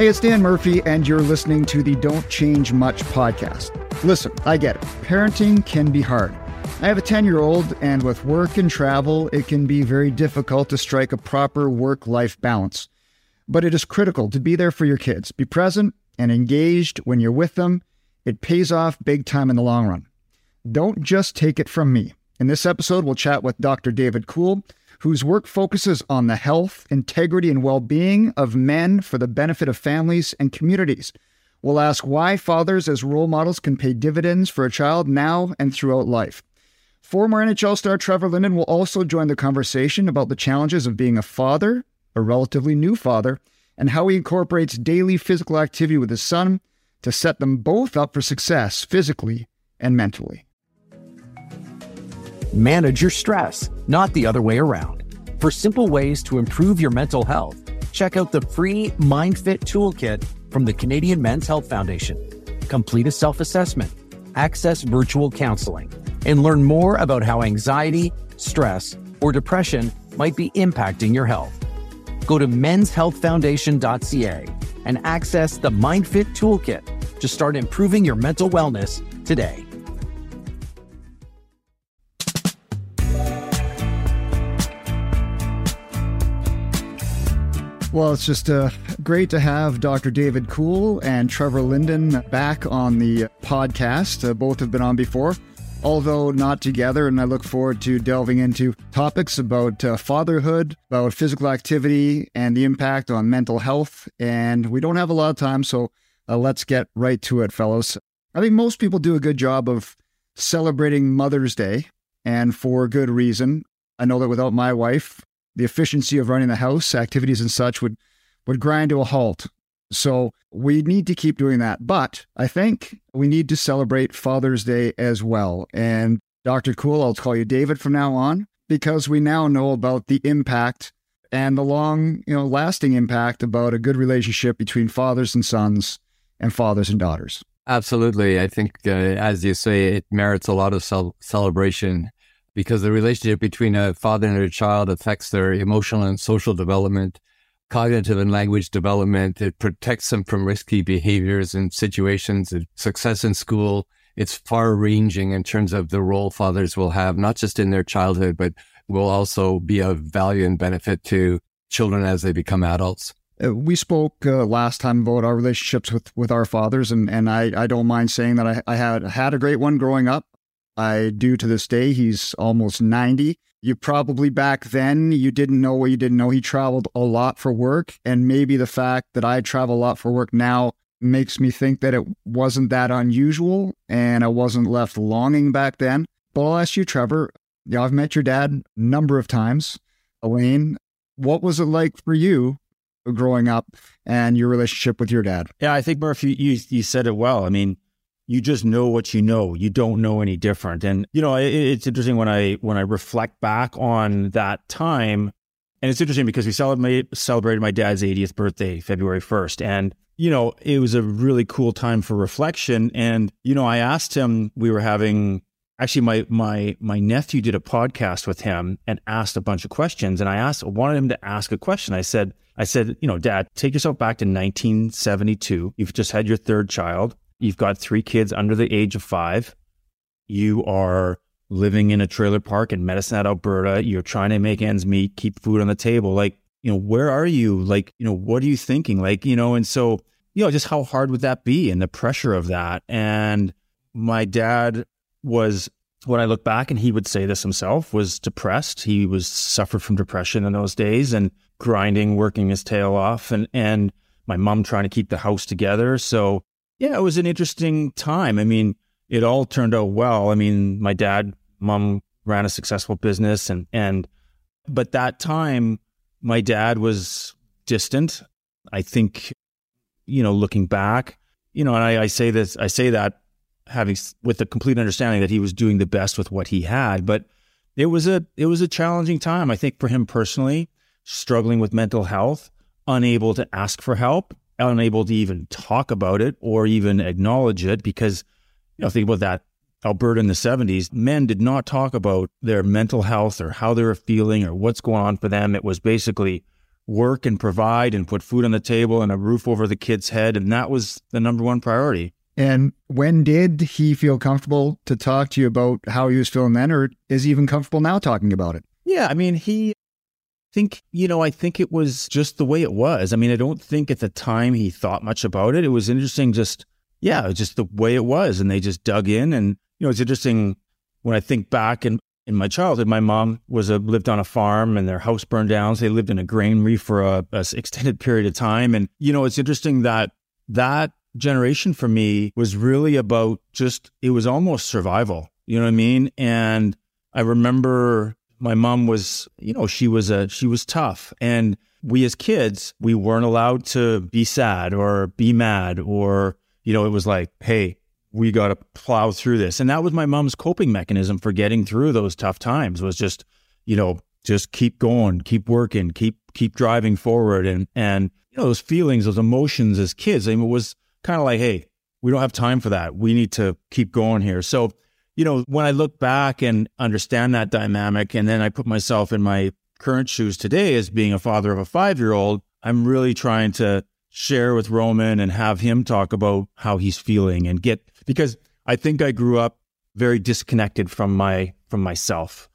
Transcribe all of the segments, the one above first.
Hey, it's Dan Murphy, and you're listening to the Don't Change Much podcast. Listen, I get it. Parenting can be hard. I have a 10 year old, and with work and travel, it can be very difficult to strike a proper work life balance. But it is critical to be there for your kids, be present and engaged when you're with them. It pays off big time in the long run. Don't just take it from me. In this episode, we'll chat with Dr. David Kuhl whose work focuses on the health, integrity, and well being of men for the benefit of families and communities. We'll ask why fathers as role models can pay dividends for a child now and throughout life. Former NHL star Trevor Linden will also join the conversation about the challenges of being a father, a relatively new father, and how he incorporates daily physical activity with his son to set them both up for success physically and mentally. Manage your stress, not the other way around. For simple ways to improve your mental health, check out the free MindFit Toolkit from the Canadian Men's Health Foundation. Complete a self assessment, access virtual counseling, and learn more about how anxiety, stress, or depression might be impacting your health. Go to menshealthfoundation.ca and access the MindFit Toolkit to start improving your mental wellness today. Well, it's just uh, great to have Dr. David Kuhl and Trevor Linden back on the podcast. Uh, both have been on before, although not together. And I look forward to delving into topics about uh, fatherhood, about physical activity, and the impact on mental health. And we don't have a lot of time, so uh, let's get right to it, fellows. I think most people do a good job of celebrating Mother's Day, and for good reason. I know that without my wife, the efficiency of running the house, activities and such would would grind to a halt. So we need to keep doing that. But I think we need to celebrate Father's Day as well. And Dr. Kuhl, I'll call you David from now on, because we now know about the impact and the long, you know, lasting impact about a good relationship between fathers and sons and fathers and daughters. Absolutely. I think, uh, as you say, it merits a lot of cel- celebration because the relationship between a father and a child affects their emotional and social development, cognitive and language development. It protects them from risky behaviors and situations, success in school. It's far ranging in terms of the role fathers will have, not just in their childhood, but will also be of value and benefit to children as they become adults. Uh, we spoke uh, last time about our relationships with, with our fathers, and, and I, I don't mind saying that I, I had had a great one growing up. I do to this day. He's almost 90. You probably back then, you didn't know what you didn't know. He traveled a lot for work. And maybe the fact that I travel a lot for work now makes me think that it wasn't that unusual and I wasn't left longing back then. But I'll ask you, Trevor. Yeah, I've met your dad a number of times. Elaine, what was it like for you growing up and your relationship with your dad? Yeah, I think Murphy, you you said it well. I mean, you just know what you know. You don't know any different. And you know, it, it's interesting when I when I reflect back on that time, and it's interesting because we celebrated celebrated my dad's 80th birthday, February 1st, and you know, it was a really cool time for reflection. And you know, I asked him. We were having actually my my my nephew did a podcast with him and asked a bunch of questions. And I asked, wanted him to ask a question. I said. I said, you know, dad, take yourself back to 1972. You've just had your third child. You've got three kids under the age of five. You are living in a trailer park in Medicine Alberta. You're trying to make ends meet, keep food on the table. Like, you know, where are you? Like, you know, what are you thinking? Like, you know, and so, you know, just how hard would that be and the pressure of that? And my dad was, when I look back and he would say this himself, was depressed. He was suffered from depression in those days and grinding, working his tail off and, and my mom trying to keep the house together. So yeah, it was an interesting time. I mean, it all turned out well. I mean, my dad, mom ran a successful business and and but that time my dad was distant. I think, you know, looking back, you know, and I, I say this, I say that having with the complete understanding that he was doing the best with what he had, but it was a it was a challenging time. I think for him personally, struggling with mental health, unable to ask for help, unable to even talk about it or even acknowledge it because, you know, think about that. Alberta in the 70s, men did not talk about their mental health or how they were feeling or what's going on for them. It was basically work and provide and put food on the table and a roof over the kid's head. And that was the number one priority. And when did he feel comfortable to talk to you about how he was feeling then, or is he even comfortable now talking about it? Yeah, I mean, he think, you know, I think it was just the way it was. I mean, I don't think at the time he thought much about it. It was interesting just yeah, just the way it was and they just dug in and you know, it's interesting when I think back in in my childhood, my mom was a lived on a farm and their house burned down. So they lived in a granary for a, a extended period of time. And you know, it's interesting that that generation for me was really about just it was almost survival. You know what I mean? And I remember my mom was, you know, she was a she was tough and we as kids, we weren't allowed to be sad or be mad or, you know, it was like, hey, we got to plow through this. And that was my mom's coping mechanism for getting through those tough times was just, you know, just keep going, keep working, keep keep driving forward and and you know those feelings, those emotions as kids. I mean, it was kind of like, hey, we don't have time for that. We need to keep going here. So, you know, when I look back and understand that dynamic, and then I put myself in my current shoes today as being a father of a five year old, I'm really trying to share with Roman and have him talk about how he's feeling and get because I think I grew up very disconnected from my from myself,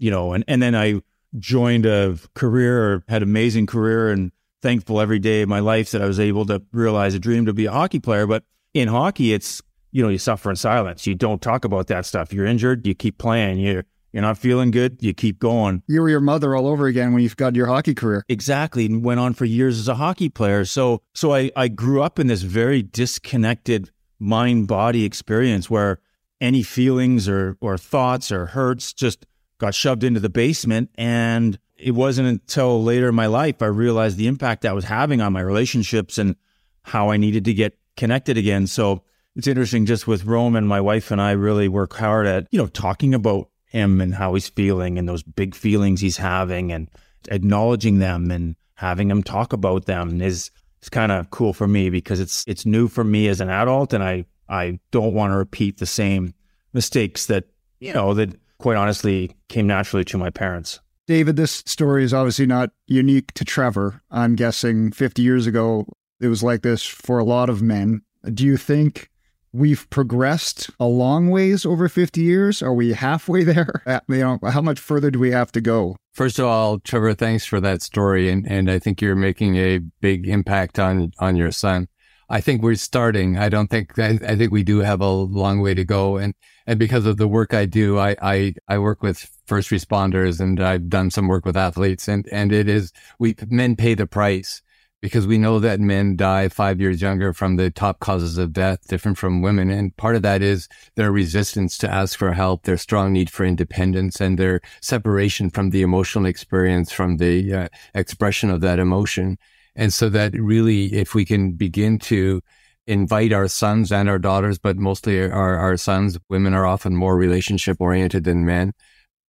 you know, and and then I joined a career, had amazing career, and thankful every day of my life that I was able to realize a dream to be a hockey player. But in hockey, it's you know you suffer in silence. You don't talk about that stuff. You're injured, you keep playing. You're you're not feeling good, you keep going. You were your mother all over again when you've got your hockey career. Exactly. And went on for years as a hockey player. So so I, I grew up in this very disconnected mind body experience where any feelings or or thoughts or hurts just got shoved into the basement and it wasn't until later in my life I realized the impact that was having on my relationships and how I needed to get connected again. So it's interesting just with Roman, my wife and I really work hard at, you know, talking about him and how he's feeling and those big feelings he's having and acknowledging them and having him talk about them is it's kind of cool for me because it's it's new for me as an adult and I I don't want to repeat the same mistakes that you know that quite honestly came naturally to my parents. David, this story is obviously not unique to Trevor. I'm guessing 50 years ago it was like this for a lot of men. Do you think we've progressed a long ways over 50 years? Are we halfway there? Uh, you know, how much further do we have to go? First of all, Trevor, thanks for that story. And, and I think you're making a big impact on, on your son. I think we're starting. I don't think, I, I think we do have a long way to go. And, and because of the work I do, I, I, I work with first responders and I've done some work with athletes and, and it is, we, men pay the price because we know that men die five years younger from the top causes of death, different from women. And part of that is their resistance to ask for help, their strong need for independence and their separation from the emotional experience, from the uh, expression of that emotion. And so that really, if we can begin to invite our sons and our daughters, but mostly our, our sons, women are often more relationship oriented than men.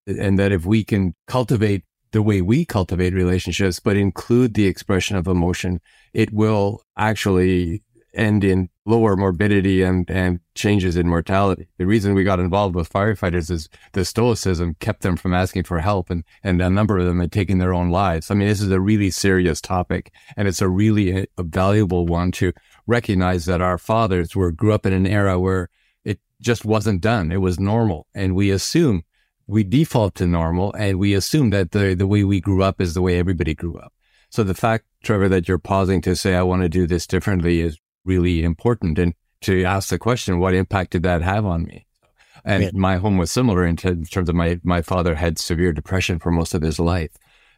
And that if we can cultivate the way we cultivate relationships, but include the expression of emotion, it will actually end in lower morbidity and, and changes in mortality. The reason we got involved with firefighters is the stoicism kept them from asking for help and, and a number of them had taken their own lives. I mean, this is a really serious topic and it's a really uh, a valuable one to recognize that our fathers were grew up in an era where it just wasn't done. It was normal. And we assume we default to normal and we assume that the, the way we grew up is the way everybody grew up. So the fact, Trevor, that you're pausing to say, I want to do this differently is really important. And to ask the question, what impact did that have on me? And yeah. my home was similar in, t- in terms of my, my father had severe depression for most of his life.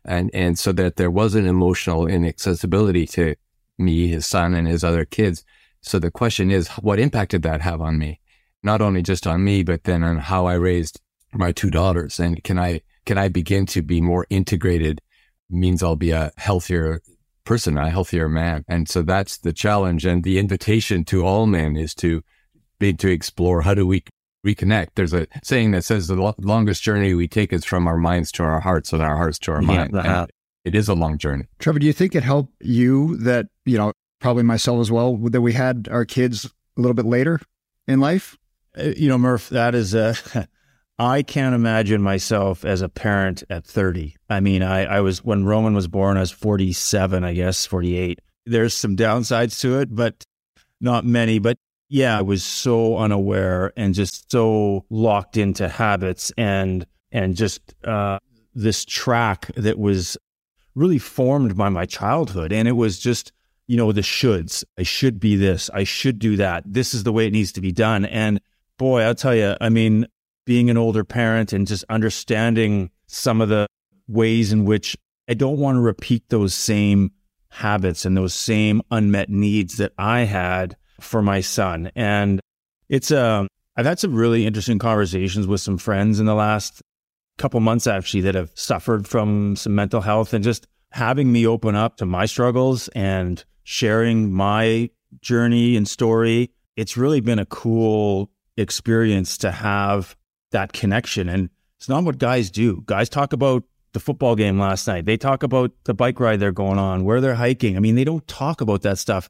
And, and so that there was an emotional inaccessibility to me, his son and his other kids. So the question is, what impact did that have on me? Not only just on me, but then on how I raised my two daughters and can I can I begin to be more integrated means I'll be a healthier person, a healthier man. And so that's the challenge and the invitation to all men is to be to explore how do we reconnect. There's a saying that says the lo- longest journey we take is from our minds to our hearts and our hearts to our yeah, minds. It is a long journey. Trevor, do you think it helped you that, you know, probably myself as well, that we had our kids a little bit later in life? Uh, you know, Murph, that is a I can't imagine myself as a parent at 30. I mean, I, I was, when Roman was born, I was 47, I guess, 48. There's some downsides to it, but not many. But yeah, I was so unaware and just so locked into habits and, and just, uh, this track that was really formed by my childhood. And it was just, you know, the shoulds. I should be this. I should do that. This is the way it needs to be done. And boy, I'll tell you, I mean, being an older parent and just understanding some of the ways in which I don't want to repeat those same habits and those same unmet needs that I had for my son. And it's um I've had some really interesting conversations with some friends in the last couple months actually that have suffered from some mental health and just having me open up to my struggles and sharing my journey and story. It's really been a cool experience to have that connection. And it's not what guys do. Guys talk about the football game last night. They talk about the bike ride they're going on, where they're hiking. I mean, they don't talk about that stuff,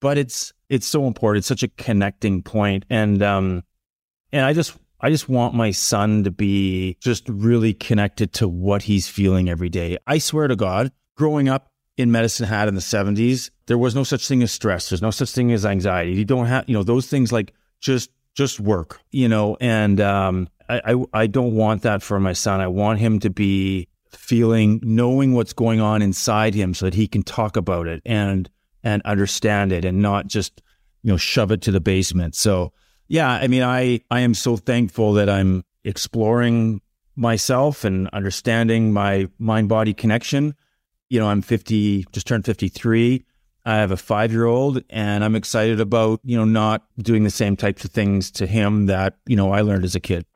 but it's it's so important. It's such a connecting point, and um, and I just I just want my son to be just really connected to what he's feeling every day. I swear to God, growing up in Medicine Hat in the seventies, there was no such thing as stress. There's no such thing as anxiety. You don't have, you know, those things like just just work, you know, and um, I, I, I don't want that for my son. I want him to be feeling, knowing what's going on inside him so that he can talk about it and, and understand it and not just, you know, shove it to the basement. So yeah, I mean, I, I am so thankful that I'm exploring myself and understanding my mind body connection. You know, I'm 50, just turned 53. I have a five year old and I'm excited about, you know, not doing the same types of things to him that, you know, I learned as a kid.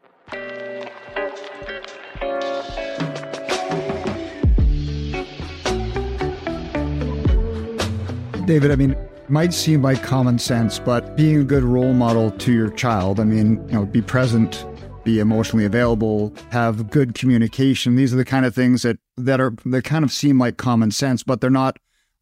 David, I mean, might seem like common sense, but being a good role model to your child, I mean, you know, be present, be emotionally available, have good communication. These are the kind of things that that are that kind of seem like common sense, but they're not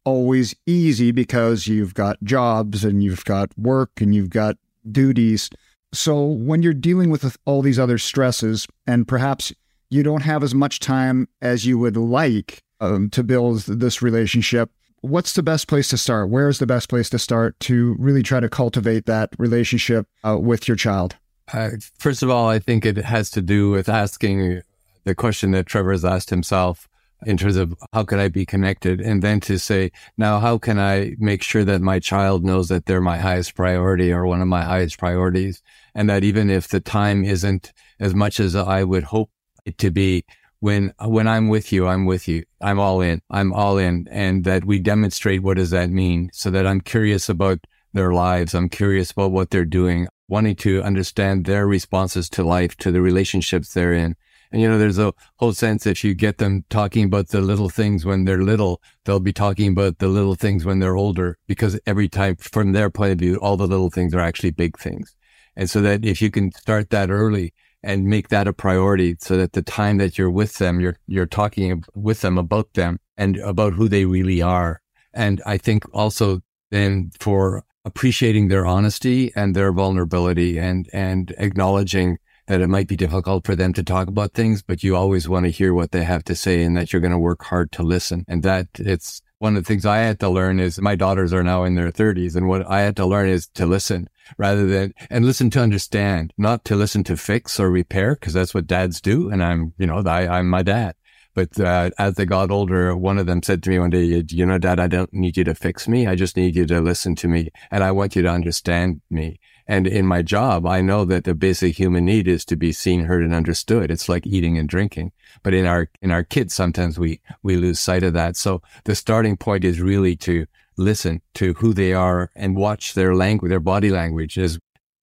always easy because you've got jobs and you've got work and you've got duties. So when you're dealing with all these other stresses and perhaps you don't have as much time as you would like um, to build this relationship, what's the best place to start? Where is the best place to start to really try to cultivate that relationship uh, with your child? Uh, first of all, I think it has to do with asking the question that Trevor has asked himself in terms of how can I be connected? And then to say, now, how can I make sure that my child knows that they're my highest priority or one of my highest priorities? And that even if the time isn't as much as I would hope it to be, when, when I'm with you, I'm with you. I'm all in. I'm all in. And that we demonstrate what does that mean so that I'm curious about their lives. I'm curious about what they're doing, wanting to understand their responses to life, to the relationships they're in and you know, there's a whole sense if you get them talking about the little things when they're little, they'll be talking about the little things when they're older, because every time from their point of view, all the little things are actually big things. And so that if you can start that early and make that a priority so that the time that you're with them, you're, you're talking with them about them and about who they really are. And I think also then for appreciating their honesty and their vulnerability and, and acknowledging that it might be difficult for them to talk about things, but you always want to hear what they have to say and that you're going to work hard to listen. And that it's one of the things I had to learn is my daughters are now in their thirties. And what I had to learn is to listen rather than, and listen to understand, not to listen to fix or repair, because that's what dads do. And I'm, you know, I, I'm my dad. But uh, as they got older, one of them said to me one day, you know, dad, I don't need you to fix me. I just need you to listen to me. And I want you to understand me. And in my job, I know that the basic human need is to be seen, heard, and understood. It's like eating and drinking. But in our, in our kids, sometimes we, we lose sight of that. So the starting point is really to listen to who they are and watch their language, their body language is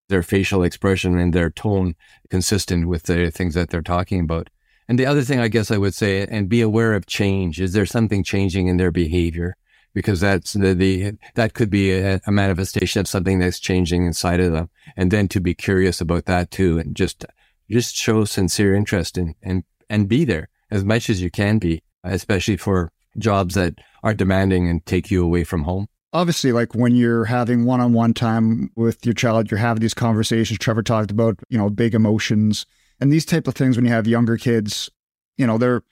their facial expression and their tone consistent with the things that they're talking about. And the other thing I guess I would say, and be aware of change. Is there something changing in their behavior? Because that's the, the that could be a, a, manifestation of something that's changing inside of them. And then to be curious about that too, and just just show sincere interest in and and be there as much as you can be, especially for jobs that are demanding and take you away from home. Obviously, like when you're having one-on-one time with your child, you're having these conversations. Trevor talked about, you know, big emotions And these type of things, when you have younger kids, you know, they're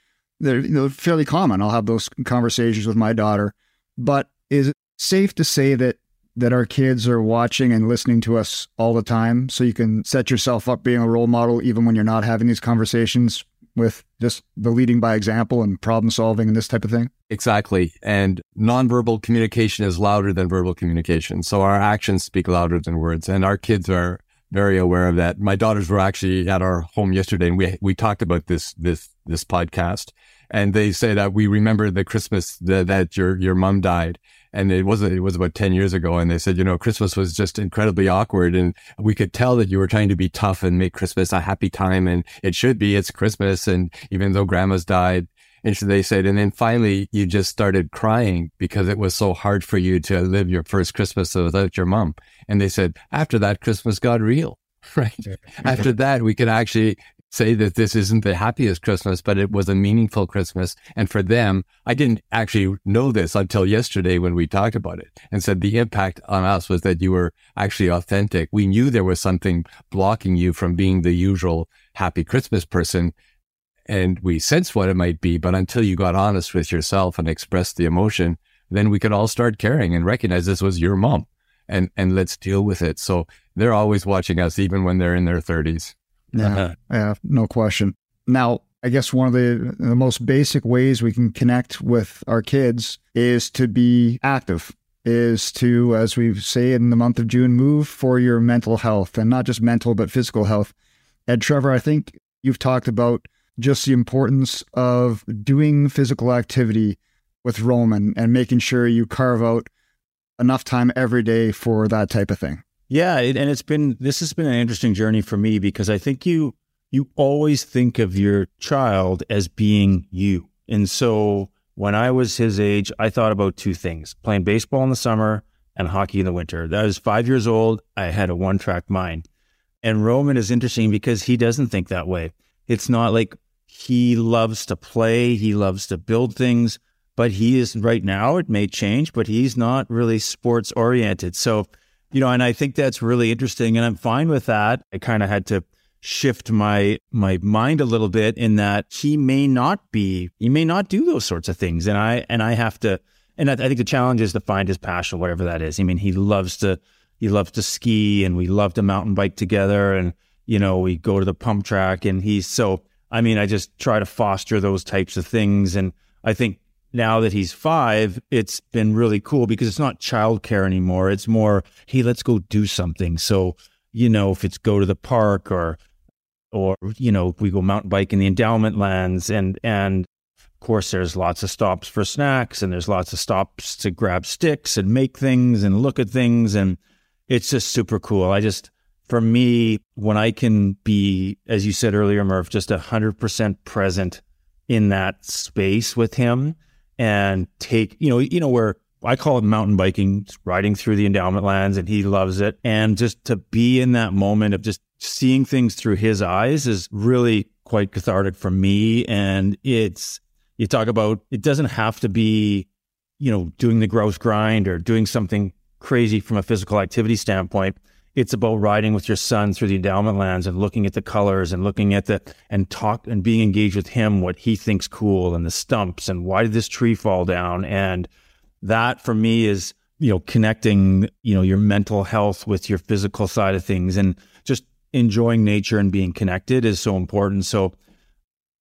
they're know, fairly common. I'll have those conversations with my daughter. But is it safe to say that that our kids are watching and listening to us all the time so you can set yourself up being a role model even when you're not having these conversations with just the leading by example and problem solving and this type of thing? Exactly. And nonverbal communication is louder than verbal communication. So our actions speak louder than words. And our kids are very aware of that. My daughters were actually at our home yesterday and we, we talked about this, this, this podcast. And they said that we remember the Christmas that, that your, your mom died and it wasn't, it was about 10 years ago. And they said, you know, Christmas was just incredibly awkward. And we could tell that you were trying to be tough and make Christmas a happy time. And it should be, it's Christmas. And even though grandma's died, and so they said, and then finally you just started crying because it was so hard for you to live your first Christmas without your mom. And they said, after that, Christmas got real, right? after that, we could actually say that this isn't the happiest Christmas, but it was a meaningful Christmas. And for them, I didn't actually know this until yesterday when we talked about it and said the impact on us was that you were actually authentic. We knew there was something blocking you from being the usual happy Christmas person. And we sensed what it might be, but until you got honest with yourself and expressed the emotion, then we could all start caring and recognize this was your mom and, and let's deal with it. So they're always watching us, even when they're in their thirties. Yeah, uh-huh. yeah, no question. Now, I guess one of the, the most basic ways we can connect with our kids is to be active, is to, as we say in the month of June, move for your mental health and not just mental, but physical health. And Trevor, I think you've talked about just the importance of doing physical activity with Roman and making sure you carve out enough time every day for that type of thing. Yeah, it, and it's been this has been an interesting journey for me because I think you you always think of your child as being you. And so when I was his age, I thought about two things: playing baseball in the summer and hockey in the winter. That was 5 years old. I had a one-track mind. And Roman is interesting because he doesn't think that way. It's not like he loves to play, he loves to build things, but he is right now, it may change, but he's not really sports oriented. So you know, and I think that's really interesting, and I'm fine with that. I kind of had to shift my my mind a little bit in that he may not be, he may not do those sorts of things, and I and I have to. And I, I think the challenge is to find his passion, whatever that is. I mean, he loves to he loves to ski, and we love to mountain bike together, and you know, we go to the pump track, and he's so. I mean, I just try to foster those types of things, and I think now that he's five, it's been really cool because it's not childcare anymore. It's more, hey, let's go do something. So, you know, if it's go to the park or, or, you know, we go mountain bike in the endowment lands and, and of course there's lots of stops for snacks and there's lots of stops to grab sticks and make things and look at things. And it's just super cool. I just, for me, when I can be, as you said earlier, Murph, just hundred percent present in that space with him, and take, you know, you know, where I call it mountain biking, riding through the endowment lands, and he loves it. And just to be in that moment of just seeing things through his eyes is really quite cathartic for me. And it's, you talk about, it doesn't have to be, you know, doing the Grouse Grind or doing something crazy from a physical activity standpoint it's about riding with your son through the endowment lands and looking at the colors and looking at the and talk and being engaged with him what he thinks cool and the stumps and why did this tree fall down? And that for me is you know connecting you know your mental health with your physical side of things and just enjoying nature and being connected is so important. So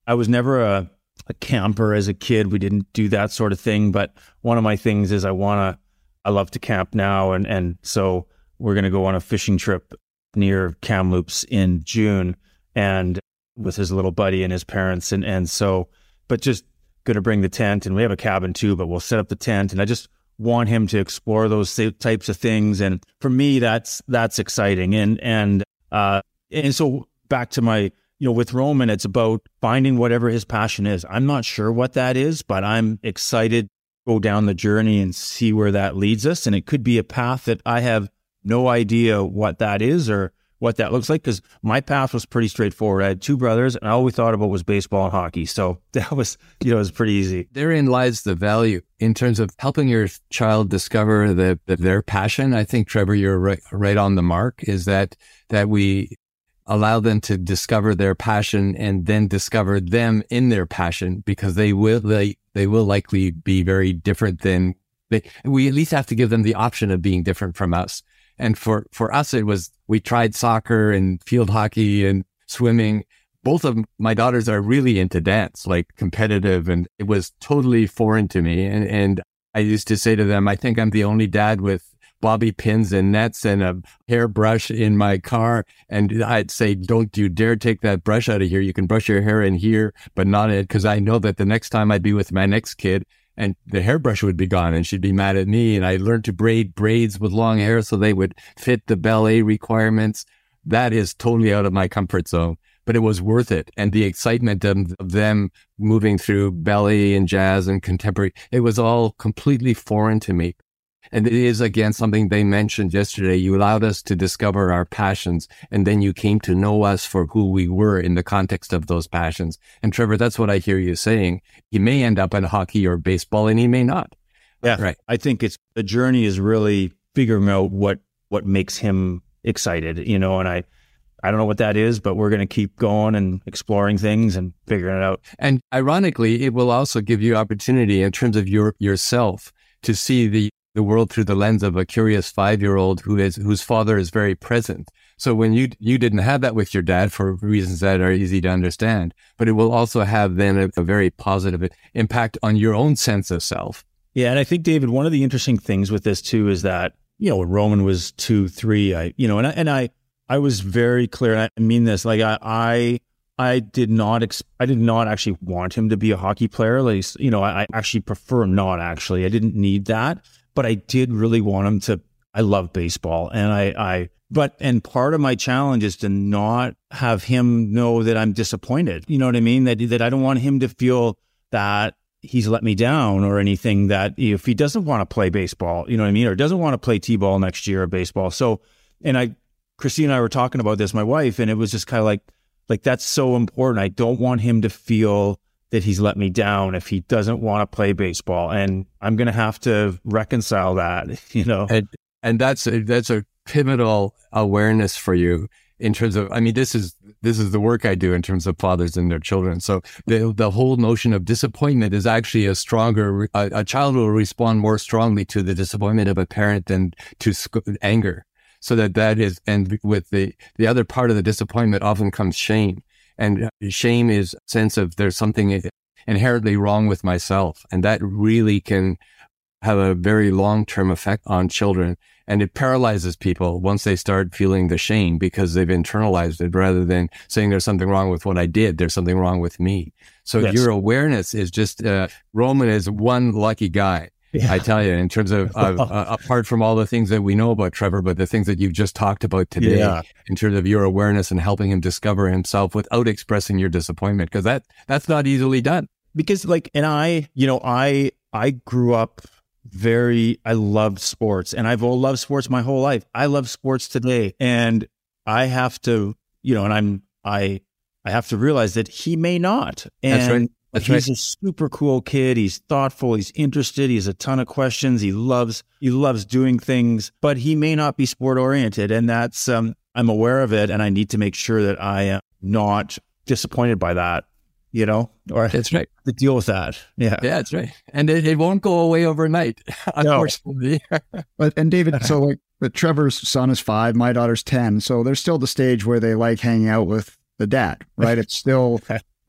i was never a, a camper as a kid. We didn't do that sort of thing but one of my things is i want to i love to camp now and and so we're going to go on a fishing trip near Kamloops in June and with his little buddy and his parents. And, and so, but just going to bring the tent and we have a cabin too, but we'll set up the tent and I just want him to explore those types of things. And for me, that's, that's exciting. And, and, uh, and so back to my, you know, with Roman, it's about finding whatever his passion is. I'm not sure what that is, but I'm excited go down the journey and see where that leads us. And it could be a path that I have no idea what that is or what that looks like because my path was pretty straightforward. I had two brothers, and all we thought about was baseball and hockey. So that was, you know, it was pretty easy. Therein lies the value in terms of helping your child discover the, the, their passion. I think Trevor, you're right, right on the mark. Is that that we allow them to discover their passion and then discover them in their passion because they will they they will likely be very different than they we at least have to give them the option of being different from us and for for us it was we tried soccer and field hockey and swimming both of my daughters are really into dance like competitive and it was totally foreign to me and and I used to say to them I think I'm the only dad with bobby pins and nets and a hairbrush in my car. And I'd say, don't you dare take that brush out of here. You can brush your hair in here, but not it. Cause I know that the next time I'd be with my next kid and the hairbrush would be gone and she'd be mad at me. And I learned to braid braids with long hair so they would fit the ballet requirements. That is totally out of my comfort zone but it was worth it. And the excitement of, of, them moving through ballet and jazz and contemporary, it was all completely foreign to me. And it is again something they mentioned yesterday. You allowed us to discover our passions and then you came to know us for who we were in the context of those passions. And Trevor, that's what I hear you saying. He may end up in hockey or baseball and he may not. Yeah. Right. I think it's the journey is really figuring out what, what makes him excited, you know, and I, I don't know what that is, but we're going to keep going and exploring things and figuring it out. And ironically, it will also give you opportunity in terms of your yourself to see the the world through the lens of a curious five year old who is whose father is very present. So when you you didn't have that with your dad for reasons that are easy to understand, but it will also have then a, a very positive impact on your own sense of self. Yeah, and I think David, one of the interesting things with this too is that you know when Roman was two, three, I you know, and I, and I I was very clear, and I mean this, like I I I did not ex- I did not actually want him to be a hockey player. Like you know, I, I actually prefer not actually. I didn't need that but I did really want him to. I love baseball, and I, I, but and part of my challenge is to not have him know that I'm disappointed. You know what I mean? That that I don't want him to feel that he's let me down or anything. That if he doesn't want to play baseball, you know what I mean, or doesn't want to play t-ball next year or baseball. So, and I, Christine and I were talking about this, my wife, and it was just kind of like, like that's so important. I don't want him to feel that he's let me down if he doesn't want to play baseball and i'm going to have to reconcile that you know? And, and that's a, that's a pivotal awareness for you in terms of i mean this is this is the work i do in terms of fathers and their children. So the the whole notion of disappointment is actually a stronger a, a child will respond more strongly to the disappointment of a parent than to sc- anger. So that that is and with the the other part of the disappointment often comes shame and shame is a sense of there's something inherently wrong with myself. And that really can have a very long term effect on children. And it paralyzes people once they start feeling the shame because they've internalized it rather than saying there's something wrong with what I did. There's something wrong with me. So yes. your awareness is just, uh, Roman is one lucky guy yeah. I tell you, in terms of uh, uh, apart from all the things that we know about Trevor, but the things that you've just talked about today, yeah. in terms of your awareness and helping him discover himself without expressing your disappointment, because that that's not easily done. Because like, and I, you know, I I grew up very, I loved sports, and I've all loved sports my whole life. I love sports today, and I have to, you know, and I'm I I have to realize that he may not. And That's right. That's he's right. a super cool kid. He's thoughtful. He's interested. He has a ton of questions. He loves he loves doing things, but he may not be sport oriented, and that's um, I'm aware of it, and I need to make sure that I am not disappointed by that. You know, or that's right. To deal with that. Yeah, yeah, that's right. And it, it won't go away overnight, unfortunately. but and David, so like, but Trevor's son is five, my daughter's ten, so they're still the stage where they like hanging out with the dad, right? It's still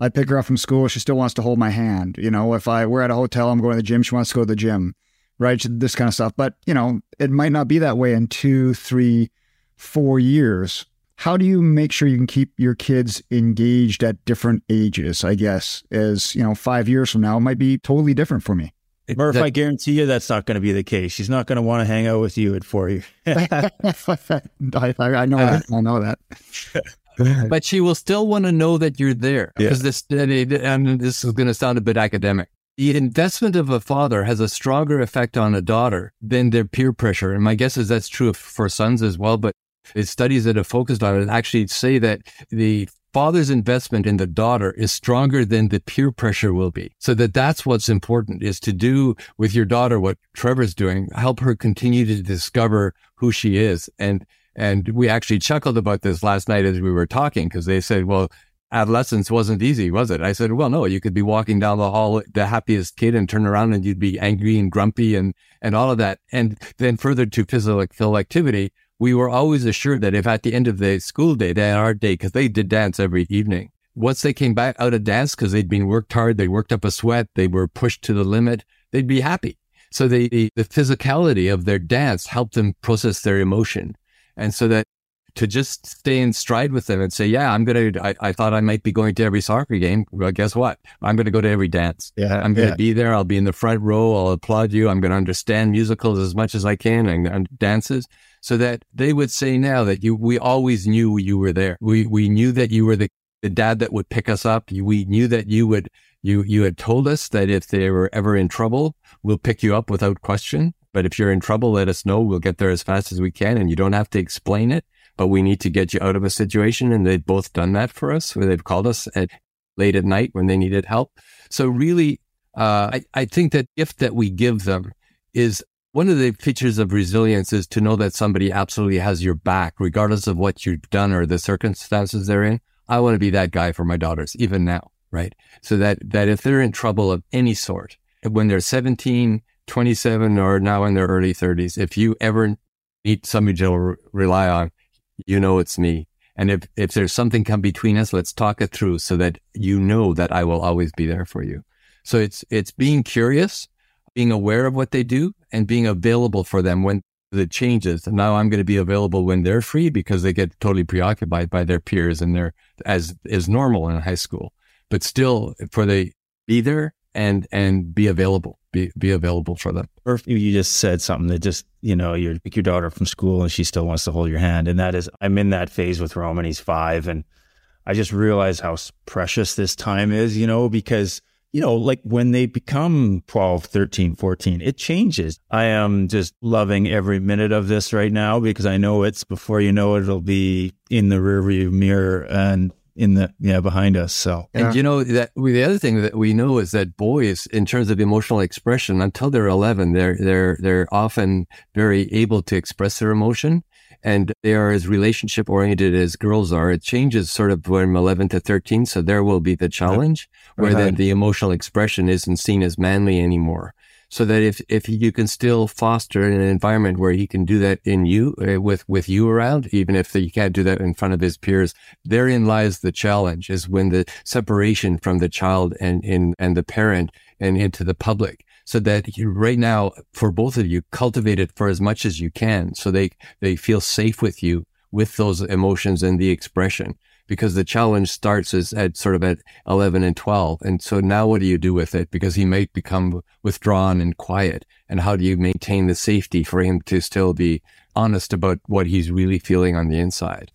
I pick her up from school. She still wants to hold my hand. You know, if I we're at a hotel, I'm going to the gym. She wants to go to the gym, right? This kind of stuff. But you know, it might not be that way in two, three, four years. How do you make sure you can keep your kids engaged at different ages? I guess as you know, five years from now, it might be totally different for me. Murph, that, I guarantee you that's not going to be the case. She's not going to want to hang out with you at four years. I, I, know that. I know that. but she will still want to know that you're there because yeah. this and this is going to sound a bit academic. The investment of a father has a stronger effect on a daughter than their peer pressure, and my guess is that's true for sons as well. But studies that have focused on it actually say that the father's investment in the daughter is stronger than the peer pressure will be. So that that's what's important is to do with your daughter what Trevor's doing, help her continue to discover who she is and And we actually chuckled about this last night as we were talking because they said, well, adolescence wasn't easy, was it? I said, well, no, you could be walking down the hall, the happiest kid and turn around and you'd be angry and grumpy and, and all of that. And then further to physical activity, we were always assured that if at the end of the school day, they had day, because they did dance every evening. Once they came back out of dance, because they'd been worked hard, they worked up a sweat, they were pushed to the limit, they'd be happy. So they, the physicality of their dance helped them process their emotion. And so that to just stay in stride with them and say, yeah, I'm going to, I thought I might be going to every soccer game. Well, guess what? I'm going to go to every dance. Yeah. I'm going to yeah. be there. I'll be in the front row. I'll applaud you. I'm going to understand musicals as much as I can and, and dances so that they would say now that you, we always knew you were there. We, we knew that you were the, the dad that would pick us up. We knew that you would, you, you had told us that if they were ever in trouble, we'll pick you up without question. But if you're in trouble, let us know. We'll get there as fast as we can and you don't have to explain it but we need to get you out of a situation. And they've both done that for us where they've called us at late at night when they needed help. So really, uh, I, I think that gift that we give them is one of the features of resilience is to know that somebody absolutely has your back, regardless of what you've done or the circumstances they're in. I want to be that guy for my daughters, even now, right? So that, that if they're in trouble of any sort, when they're 17, 27, or now in their early 30s, if you ever need somebody to re- rely on, you know it's me. And if, if there's something come between us, let's talk it through so that you know that I will always be there for you. So it's, it's being curious, being aware of what they do and being available for them when the changes. And now I'm going to be available when they're free because they get totally preoccupied by their peers and they're as is normal in high school, but still for the be there and, and be available be be available for them. Or if you just said something that just you know you pick your daughter from school and she still wants to hold your hand, and that is I'm in that phase with Roman. He's five, and I just realize how precious this time is. You know because you know, like when they become 12, 13, 14, it changes. I am just loving every minute of this right now because I know it's before you know it, it'll be in the rearview mirror and in the yeah behind us. So and yeah. you know that we, the other thing that we know is that boys, in terms of emotional expression, until they're eleven, they're they're they're often very able to express their emotion. And they are as relationship oriented as girls are. It changes sort of from 11 to 13. So there will be the challenge where then the emotional expression isn't seen as manly anymore so that if, if you can still foster an environment where he can do that in you uh, with, with you around, even if you can't do that in front of his peers, therein lies the challenge is when the separation from the child and, and, and the parent and into the public. So that you, right now, for both of you, cultivate it for as much as you can. So they, they feel safe with you with those emotions and the expression because the challenge starts as at sort of at 11 and 12. And so now what do you do with it? Because he might become withdrawn and quiet. And how do you maintain the safety for him to still be honest about what he's really feeling on the inside?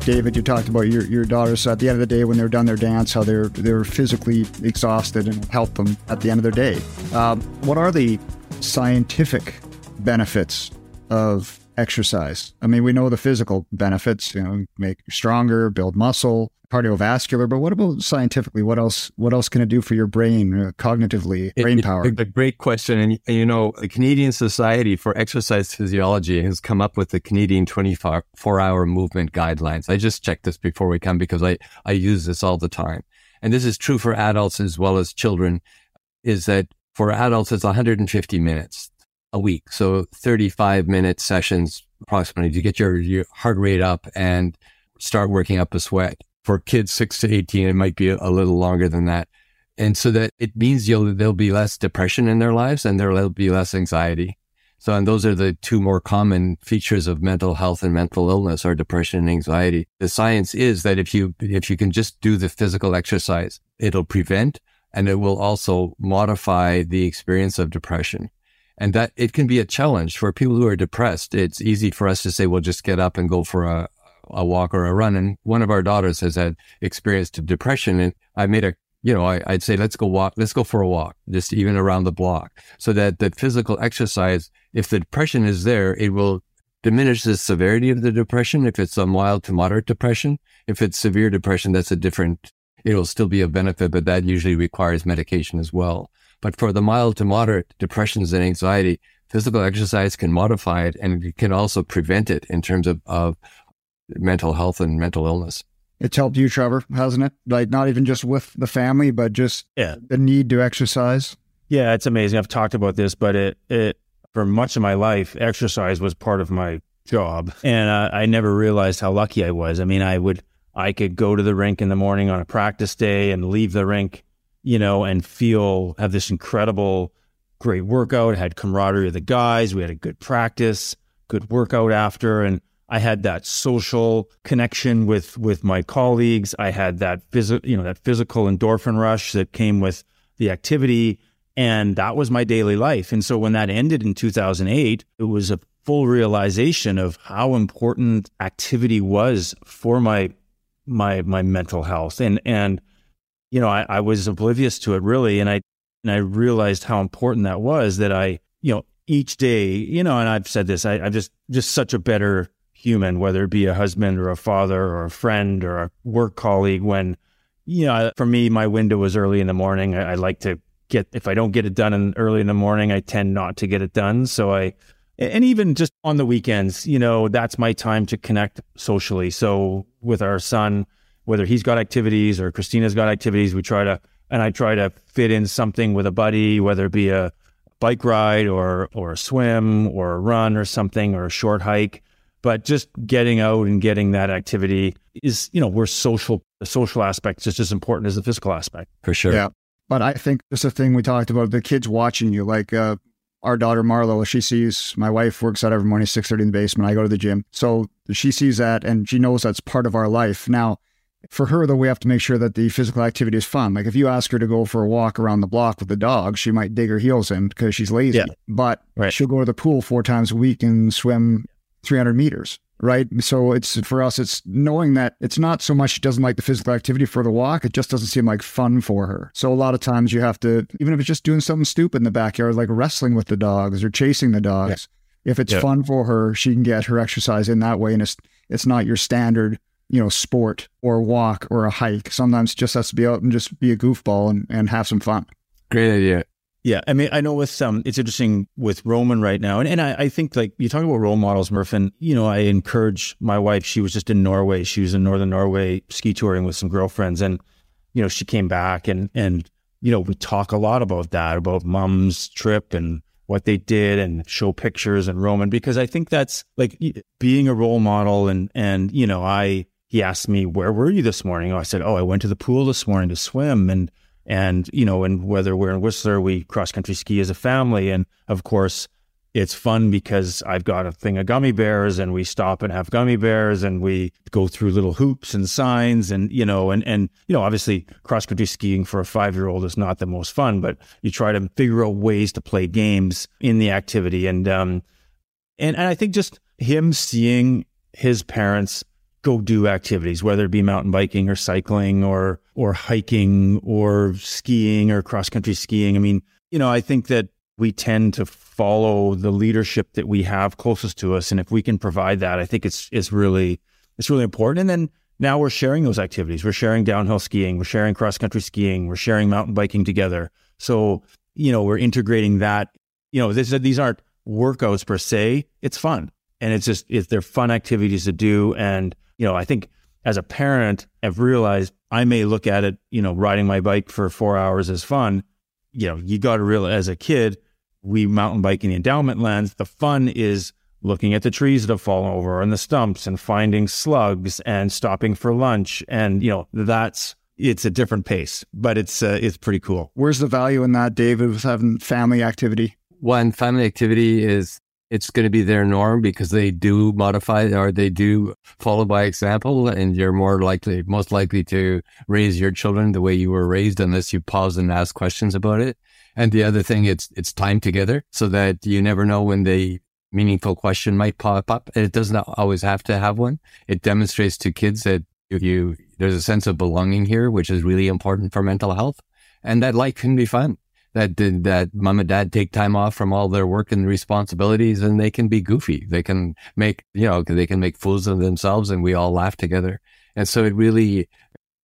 David, you talked about your, your daughters at the end of the day when they're done their dance, how they're they're physically exhausted and help them at the end of their day. Um, what are the scientific benefits of exercise. I mean, we know the physical benefits, you know, make you stronger, build muscle, cardiovascular, but what about scientifically? What else what else can it do for your brain uh, cognitively, brain it, power? a great question. And, you know, the Canadian Society for Exercise Physiology has come up with the Canadian 24 hour movement guidelines. I just checked this before we come because I, I use this all the time. And this is true for adults as well as children is that for adults, it's 150 minutes a week. So 35 minute sessions approximately to get your, your heart rate up and start working up a sweat. For kids six to 18, it might be a, a little longer than that. And so that it means you'll, there'll be less depression in their lives and there'll be less anxiety. So, and those are the two more common features of mental health and mental illness are depression and anxiety. The science is that if you, if you can just do the physical exercise, it'll prevent and it will also modify the experience of depression. And that it can be a challenge for people who are depressed. It's easy for us to say, well, just get up and go for a, a walk or a run. And one of our daughters has had experience of depression. And I made a, you know, I, would say, let's go walk, let's go for a walk, just even around the block so that the physical exercise, if the depression is there, it will diminish the severity of the depression. If it's a mild to moderate depression, if it's severe depression, that's a different it'll still be a benefit, but that usually requires medication as well. But for the mild to moderate depressions and anxiety, physical exercise can modify it and it can also prevent it in terms of, of mental health and mental illness. It's helped you, Trevor, hasn't it? Like not even just with the family, but just yeah. the need to exercise. Yeah, it's amazing. I've talked about this, but it it for much of my life, exercise was part of my job, and uh, I never realized how lucky I was. I mean, I would I could go to the rink in the morning on a practice day and leave the rink, you know, and feel have this incredible, great workout. had camaraderie of the guys. We had a good practice, good workout after, and I had that social connection with with my colleagues. I had that physical, you know, that physical endorphin rush that came with the activity, and that was my daily life. And so when that ended in 2008, it was a full realization of how important activity was for my my my mental health. And and you know, I, I was oblivious to it really, and I and I realized how important that was. That I, you know, each day, you know, and I've said this, I, I'm just just such a better human, whether it be a husband or a father or a friend or a work colleague. When, you know, for me, my window was early in the morning. I, I like to get, if I don't get it done in, early in the morning, I tend not to get it done. So I, and even just on the weekends, you know, that's my time to connect socially. So with our son, whether he's got activities or Christina's got activities, we try to, and I try to fit in something with a buddy, whether it be a bike ride or, or a swim or a run or something or a short hike but just getting out and getting that activity is, you know, we're social, the social aspect is just as important as the physical aspect. For sure. Yeah. But I think just a thing we talked about, the kids watching you, like uh, our daughter Marlo, she sees my wife works out every morning, 6.30 in the basement. I go to the gym. So she sees that and she knows that's part of our life. Now, for her, though, we have to make sure that the physical activity is fun. Like if you ask her to go for a walk around the block with the dog, she might dig her heels in because she's lazy. Yeah. But right. she'll go to the pool four times a week and swim 300 meters right? So it's for us it's knowing that it's not so much she doesn't like the physical activity for the walk it just doesn't seem like fun for her. So a lot of times you have to even if it's just doing something stupid in the backyard like wrestling with the dogs or chasing the dogs yeah. if it's yeah. fun for her she can get her exercise in that way and it's it's not your standard you know sport or walk or a hike. Sometimes it just has to be out and just be a goofball and, and have some fun. Great idea yeah, I mean, I know with um, it's interesting with Roman right now, and and I, I think like you talk about role models, Murph, and you know, I encourage my wife. She was just in Norway. She was in northern Norway ski touring with some girlfriends, and you know, she came back, and and you know, we talk a lot about that, about mom's trip and what they did, and show pictures and Roman, because I think that's like being a role model, and and you know, I he asked me where were you this morning? Oh, I said, oh, I went to the pool this morning to swim, and and, you know, and whether we're in Whistler, we cross country ski as a family. And of course, it's fun because I've got a thing of gummy bears and we stop and have gummy bears and we go through little hoops and signs and, you know, and, and, you know, obviously cross country skiing for a five year old is not the most fun, but you try to figure out ways to play games in the activity. And, um, and, and I think just him seeing his parents go do activities, whether it be mountain biking or cycling or or hiking or skiing or cross country skiing. I mean, you know, I think that we tend to follow the leadership that we have closest to us, and if we can provide that, I think it's it's really it's really important. And then now we're sharing those activities. We're sharing downhill skiing. We're sharing cross country skiing. We're sharing mountain biking together. So you know, we're integrating that. You know, this, these aren't workouts per se. It's fun, and it's just it's they're fun activities to do, and you know, I think as a parent, I've realized I may look at it, you know, riding my bike for four hours as fun. You know, you got to realize as a kid, we mountain bike in the endowment lands. The fun is looking at the trees that have fallen over and the stumps and finding slugs and stopping for lunch. And, you know, that's, it's a different pace, but it's, uh, it's pretty cool. Where's the value in that, David, with having family activity? One, family activity is it's going to be their norm because they do modify or they do follow by example and you're more likely most likely to raise your children the way you were raised unless you pause and ask questions about it. And the other thing it's it's time together so that you never know when the meaningful question might pop up. It doesn't always have to have one. It demonstrates to kids that if you there's a sense of belonging here which is really important for mental health and that life can be fun that did that mom and dad take time off from all their work and responsibilities and they can be goofy. They can make, you know, they can make fools of themselves and we all laugh together. And so it really,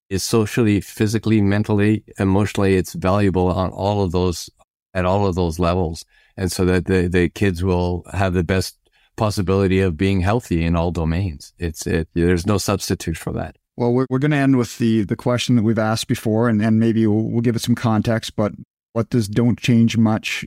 is socially, physically, mentally, emotionally, it's valuable on all of those, at all of those levels. And so that the, the kids will have the best possibility of being healthy in all domains. It's, it, there's no substitute for that. Well, we're, we're going to end with the, the question that we've asked before, and, and maybe we'll, we'll give it some context. But what does don't change much,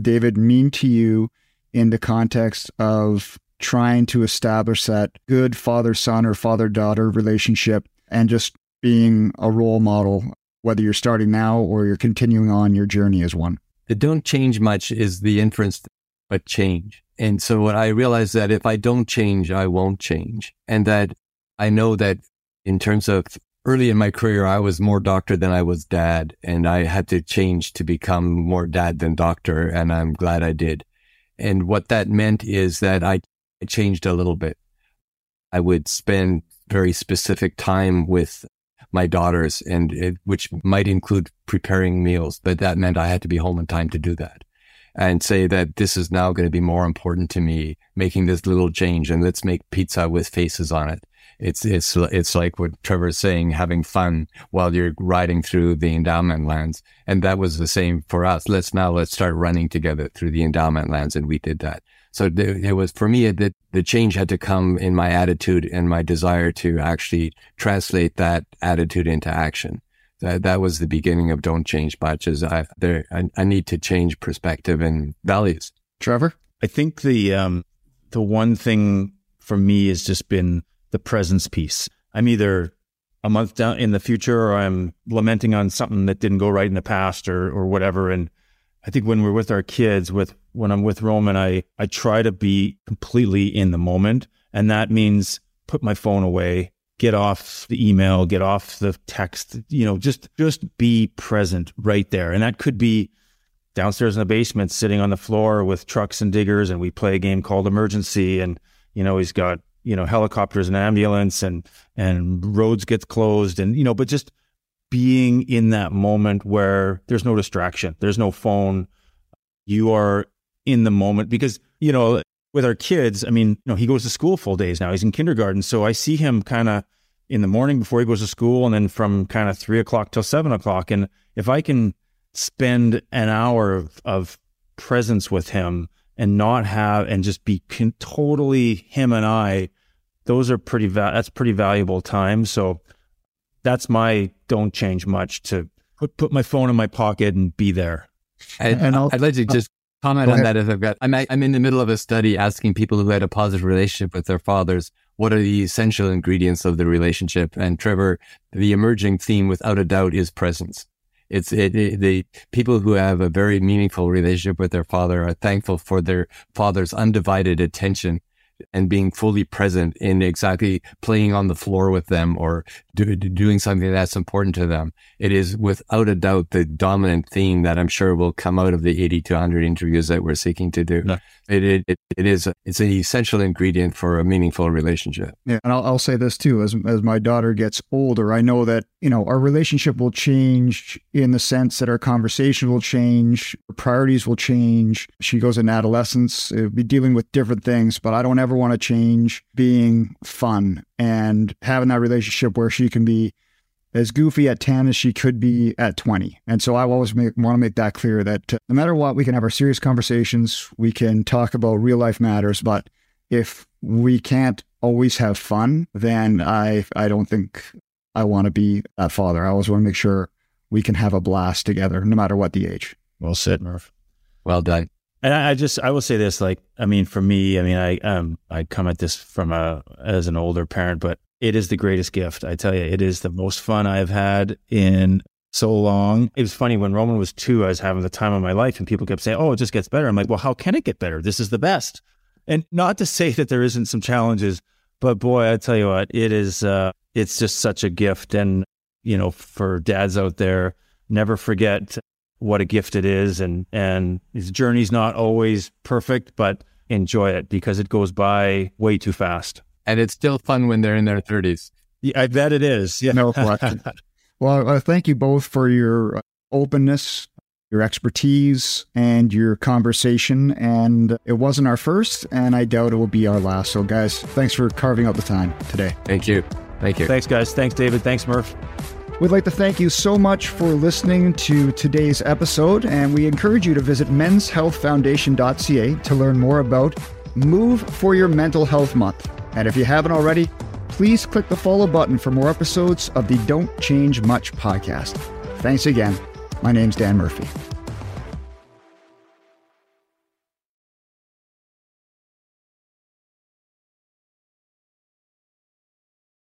David, mean to you in the context of trying to establish that good father son or father daughter relationship and just being a role model, whether you're starting now or you're continuing on your journey as one? The don't change much is the inference, but change. And so when I realized that if I don't change, I won't change. And that I know that in terms of early in my career, I was more doctor than I was dad. And I had to change to become more dad than doctor. And I'm glad I did. And what that meant is that I changed a little bit. I would spend very specific time with my daughters and it, which might include preparing meals, but that meant I had to be home in time to do that and say that this is now going to be more important to me, making this little change and let's make pizza with faces on it. It's, it's, it's like what Trevor's saying, having fun while you're riding through the endowment lands. And that was the same for us. Let's now, let's start running together through the endowment lands. And we did that. So it was for me that the change had to come in my attitude and my desire to actually translate that attitude into action. That, that was the beginning of don't change much as I, there, I, I need to change perspective and values. Trevor? I think the, um, the one thing for me has just been the presence piece. I'm either a month down in the future or I'm lamenting on something that didn't go right in the past or, or whatever. And I think when we're with our kids, with when I'm with Roman, I, I try to be completely in the moment. And that means put my phone away, get off the email, get off the text, you know, just, just be present right there. And that could be downstairs in the basement, sitting on the floor with trucks and diggers. And we play a game called emergency. And, you know, he's got, you know, helicopters and ambulance and, and roads get closed and, you know, but just being in that moment where there's no distraction, there's no phone. You are in the moment because, you know, with our kids, I mean, you know, he goes to school full days now. He's in kindergarten. So I see him kind of in the morning before he goes to school and then from kind of three o'clock till seven o'clock. And if I can spend an hour of, of presence with him and not have, and just be con- totally him and I, those are pretty, va- that's pretty valuable time. So that's my don't change much to put, put my phone in my pocket and be there. And, and I'll, I'd like to just comment on that if I've got, I'm, I'm in the middle of a study asking people who had a positive relationship with their fathers, what are the essential ingredients of the relationship? And Trevor, the emerging theme without a doubt is presence. It's it, it, the people who have a very meaningful relationship with their father are thankful for their father's undivided attention and being fully present in exactly playing on the floor with them or do, doing something that's important to them. It is without a doubt the dominant theme that I'm sure will come out of the 80 to 100 interviews that we're seeking to do. No. It, it, it, it is, it's an essential ingredient for a meaningful relationship. Yeah. And I'll, I'll say this too, as, as my daughter gets older, I know that, you know, our relationship will change in the sense that our conversation will change, our priorities will change. She goes in adolescence, uh, it'll be dealing with different things, but I don't ever want to change being fun and having that relationship where she can be as goofy at 10 as she could be at 20. And so I always make, want to make that clear that uh, no matter what, we can have our serious conversations, we can talk about real life matters, but if we can't always have fun, then I I don't think I want to be that father. I always want to make sure we can have a blast together, no matter what the age. Well said, Murph. Well done. And I, I just I will say this, like I mean, for me, I mean, I um I come at this from a as an older parent, but it is the greatest gift. I tell you, it is the most fun I've had in so long. It was funny when Roman was two, I was having the time of my life and people kept saying, Oh, it just gets better. I'm like, well, how can it get better? This is the best. And not to say that there isn't some challenges, but boy, I tell you what, it is, uh, it's just such a gift. And, you know, for dads out there, never forget what a gift it is. And, and his journey's not always perfect, but enjoy it because it goes by way too fast and it's still fun when they're in their 30s. Yeah, I bet it is. Yeah. No question. well, uh, thank you both for your openness, your expertise, and your conversation. And it wasn't our first, and I doubt it will be our last. So, guys, thanks for carving out the time today. Thank you. Thank you. Thanks, guys. Thanks, David. Thanks, Murph. We'd like to thank you so much for listening to today's episode, and we encourage you to visit menshealthfoundation.ca to learn more about Move for Your Mental Health Month. And if you haven't already, please click the follow button for more episodes of the Don't Change Much podcast. Thanks again. My name's Dan Murphy.